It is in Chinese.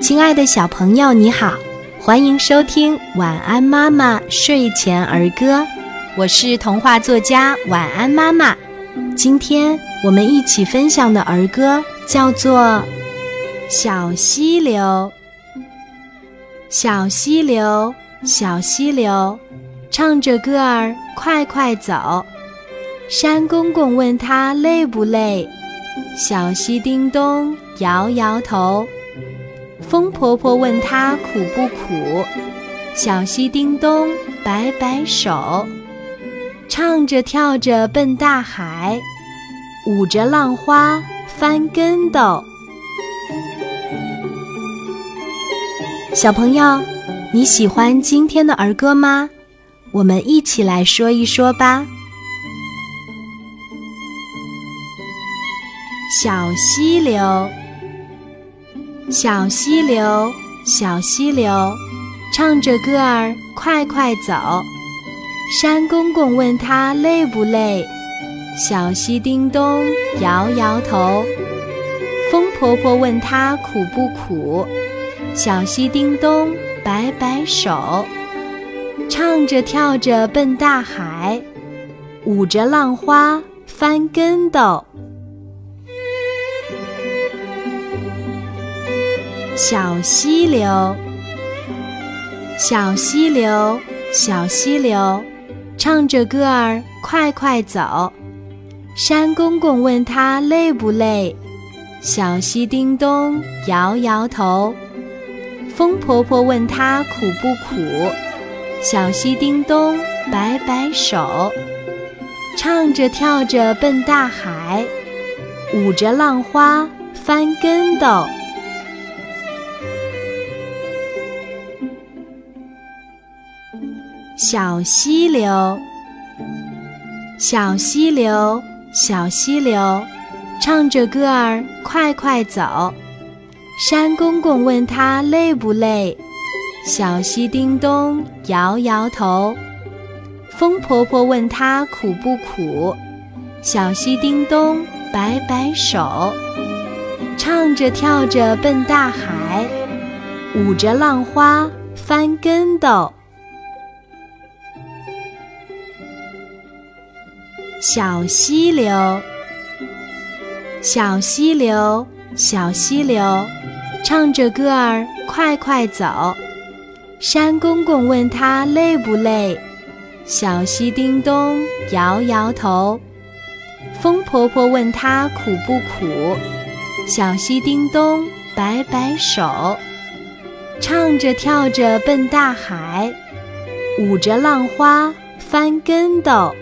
亲爱的小朋友，你好，欢迎收听《晚安妈妈睡前儿歌》，我是童话作家晚安妈妈。今天我们一起分享的儿歌叫做《小溪流》。小溪流，小溪流，唱着歌儿快快走。山公公问他累不累，小溪叮咚摇摇头。风婆婆问她苦不苦，小溪叮咚摆摆手，唱着跳着奔大海，舞着浪花翻跟斗。小朋友，你喜欢今天的儿歌吗？我们一起来说一说吧。小溪流。小溪流，小溪流，唱着歌儿快快走。山公公问他累不累，小溪叮咚摇摇头。风婆婆问他苦不苦，小溪叮咚摆摆手。唱着跳着奔大海，舞着浪花翻跟斗。小溪流，小溪流，小溪流，唱着歌儿快快走。山公公问他累不累，小溪叮咚摇摇头。风婆婆问他苦不苦，小溪叮咚摆摆手。唱着跳着奔大海，舞着浪花翻跟斗。小溪流，小溪流，小溪流，唱着歌儿快快走。山公公问他累不累，小溪叮咚摇摇头。风婆婆问他苦不苦，小溪叮咚摆摆手。唱着跳着奔大海，舞着浪花翻跟斗。小溪流，小溪流，小溪流，唱着歌儿快快走。山公公问他累不累，小溪叮咚摇摇头。风婆婆问他苦不苦，小溪叮咚摆摆手。唱着跳着奔大海，舞着浪花翻跟斗。